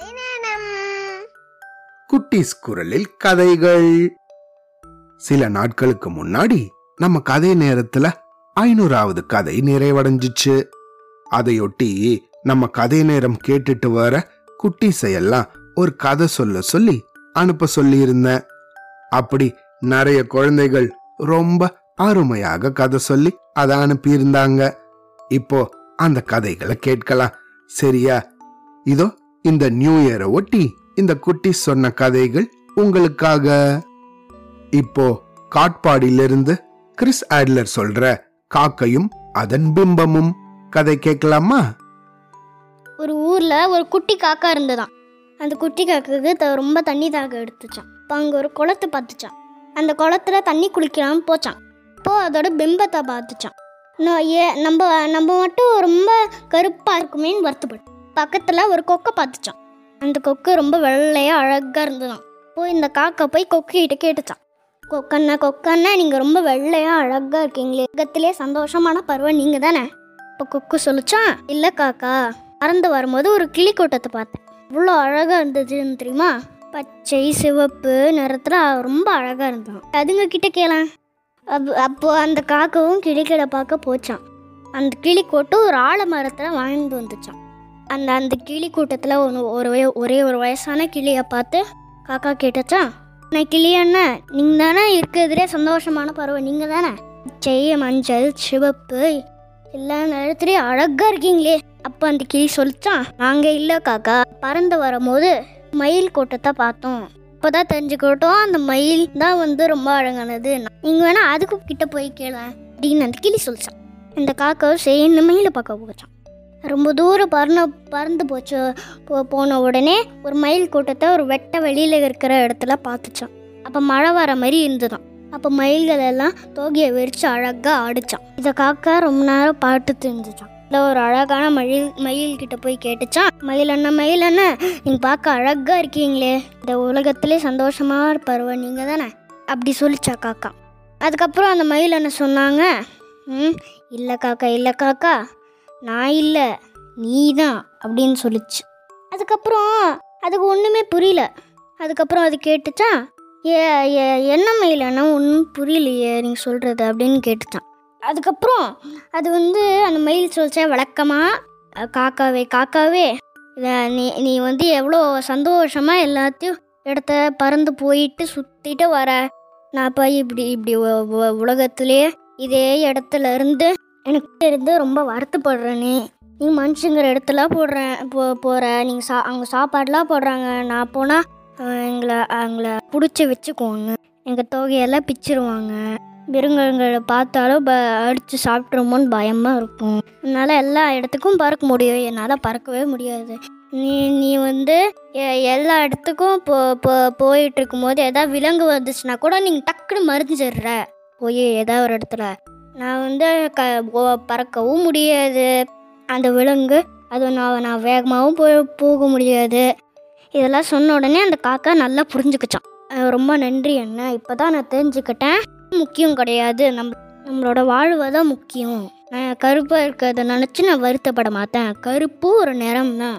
குட்டிஸ் குட்டீஸ் குரலில் கதைகள். சில நாட்களுக்கு முன்னாடி நம்ம கதை நேரத்துல ஐநூறாவது கதை நிறைவடைஞ்சிச்சு. அதையொட்டி நம்ம கதை நேரம் கேட்டுட்டு வர குட்டிஸையெல்லாம் ஒரு கதை சொல்ல சொல்லி அனுப்ப சொல்லியிருந்தேன். அப்படி நிறைய குழந்தைகள் ரொம்ப அருமையாக கதை சொல்லி அதை அனுப்பியிருந்தாங்க. இப்போ அந்த கதைகளை கேட்கலாம். சரியா? இதோ இந்த நியூ இயரை ஒட்டி இந்த குட்டி சொன்ன கதைகள் உங்களுக்காக. இப்போ காட்பாடியிலிருந்து கிறிஸ் ஆட்லர் சொல்ற காக்கையும் அதன் பிம்பமும் கதை கேட்கலாமா? ஒரு ஊரில் ஒரு குட்டி காக்கா இருந்ததாம். அந்த குட்டி காக்காவுக்கு த ரொம்ப தண்ணி தாக எடுத்துச்சான் இப்போ அங்கே ஒரு குளத்தை பார்த்துச்சான் அந்த குளத்துல தண்ணி குளிக்கலாம் போச்சான் இப்போ அதோட பிம்பத்தை பார்த்துச்சான் நான் ஏ நம்ம நம்ம மட்டும் ரொம்ப கருப்பாக இருக்குமேன்னு வருத்தப்பட்டு பக்கத்தில் ஒரு கொக்கை பார்த்துச்சான் அந்த கொக்கு ரொம்ப வெள்ளையாக அழகாக இருந்ததாம். போய் இந்த காக்கா போய் கொக்கிட்ட கேட்டுச்சான் கொக்கண்ணா கொக்கண்ணா நீங்கள் ரொம்ப வெள்ளையாக அழகாக இருக்கீங்களே. உலகத்திலே சந்தோஷமான பருவம் நீங்கள் தானே இப்போ கொக்கு சொல்லிச்சான் இல்லை காக்கா. பறந்து வரும்போது ஒரு கிளி கூட்டத்தை பார்த்தேன். இவ்வளோ அழகாக இருந்ததுன்னு தெரியுமா? பச்சை சிவப்பு நிறத்தில் ரொம்ப அழகாக இருந்தான் அதுங்க கிட்ட கேளேன் அப் அப்போ அந்த காக்காவும் கிளிகளை பார்க்க போச்சான் அந்த கிளி கொட்டு ஒரு ஆலமரத்தில் வாழ்ந்து வந்துச்சான் அந்த அந்த கிளி கூட்டத்தில் ஒன்று ஒரு ஒரே ஒரு வயசான கிளியை பார்த்து காக்கா கேட்டுச்சான் நான் கிளி அண்ணன் நீங்கள் தானே இருக்கிறதுலே சந்தோஷமான பறவை. நீங்கள் தானே? பச்சை மஞ்சள் சிவப்பு எல்லா நேரத்துலேயும் அழகாக இருக்கீங்களே. அப்போ அந்த கிளி சொல்லிச்சான் நாங்கள் இல்லை காக்கா. பறந்து வரும்போது மயில் கூட்டத்தை பார்த்தோம். அப்போதான் தெரிஞ்சுக்கிட்டோம் அந்த மயில் தான் வந்து ரொம்ப அழகானது. நீங்கள் வேணால் அதுக்கு கிட்ட போய் கேள அப்படின்னு அந்த கிளி சொல்லிச்சான் இந்த காக்காவும் சரி இந்த மயிலை பார்க்க போச்சான் ரொம்ப தூரம் பறந்து பறந்து போச்சு. போ போன உடனே ஒரு மயில் கூட்டத்தை ஒரு வெட்ட வெளியில் இருக்கிற இடத்துல பார்த்துச்சான் அப்போ மழை வர மாதிரி இருந்துதான். அப்போ மயில்கள் எல்லாம் தோகையை விரித்து அழகாக ஆடிச்சான் இதை காக்கா ரொம்ப நேரம் பாட்டு தெரிஞ்சுச்சான் இல்லை ஒரு அழகான மயில் மயில் கிட்டே போய் கேட்டுச்சான் மயில் அண்ணா மயில் அண்ணா நீங்கள் பார்க்க அழகாக இருக்கீங்களே. இந்த உலகத்திலே சந்தோஷமாக பருவம் நீங்கள் தானே? அப்படி சொல்லிச்சா காக்கா. அதுக்கப்புறம் அந்த மயில் அண்ணன் சொன்னாங்க ம் இல்லை காக்கா இல்லை காக்கா. நான் இல்லை நீ தான் அப்படின்னு சொல்லிச்சு. அதுக்கப்புறம் அதுக்கு ஒன்றுமே புரியல. அதுக்கப்புறம் அது கேட்டுச்சா ஏ ஏ என்ன மயிலானா ஒன்றும் புரியலையே நீங்கள் சொல்கிறது அப்படின்னு கேட்டுச்சான். அதுக்கப்புறம் அது வந்து அந்த மயில் சொல்லிச்சேன் வழக்கமாக காக்காவே காக்காவே நீ நீ வந்து எவ்வளோ சந்தோஷமாக எல்லாத்தையும் இடத்த பறந்து போயிட்டு சுற்றிட்டு வர. நான் போய் இப்படி இப்படி உ- இதே இடத்துல இருந்து எனக்கு இருந்து ரொம்ப வருத்தப்படுறேனே. நீ மனுஷங்கிற இடத்துல போடுறேன் போ போகிற நீங்கள் சா அவங்க சாப்பாடுலாம் போடுறாங்க. நான் போனால் எங்களை அவங்கள பிடிச்சி வச்சுக்கோங்க எங்கள் தொகையெல்லாம் பிச்சிருவாங்க. விருங்கங்களை பார்த்தாலும் ப அடித்து சாப்பிட்ருமோன்னு பயமாக இருக்கும். என்னால் எல்லா இடத்துக்கும் பறக்க முடியும். என்னால் பறக்கவே முடியாது. நீ நீ வந்து எ- எல்லா இடத்துக்கும் போ போ போயிட்டு இருக்கும்போது எதாவது விலங்கு வந்துச்சுன்னா கூட நீங்கள் டக்குன்னு மறைஞ்சிடுற போய் ஏதாவது ஒரு இடத்துல நான் வந்து க பறக்கவும் முடியாது. அந்த விலங்கு அது நான் நான் வேகமாகவும் போய் போக முடியாது. இதெல்லாம் சொன்ன உடனே அந்த காக்கா நல்லா புரிஞ்சுக்கிச்சான் ரொம்ப நன்றி என்ன இப்போ தான் நான் தெரிஞ்சுக்கிட்டேன். முக்கியம் கிடையாது. நம்ம நம்மளோட வாழ்வை தான் முக்கியம். நான் கருப்பாக இருக்கிறத நினச்சி நான் வருத்தப்பட மாட்டேன். கருப்பு ஒரு நிறம் தான்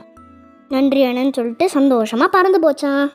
நன்றி அண்ணன்னு சொல்லிட்டு சந்தோஷமாக பறந்து போச்சான்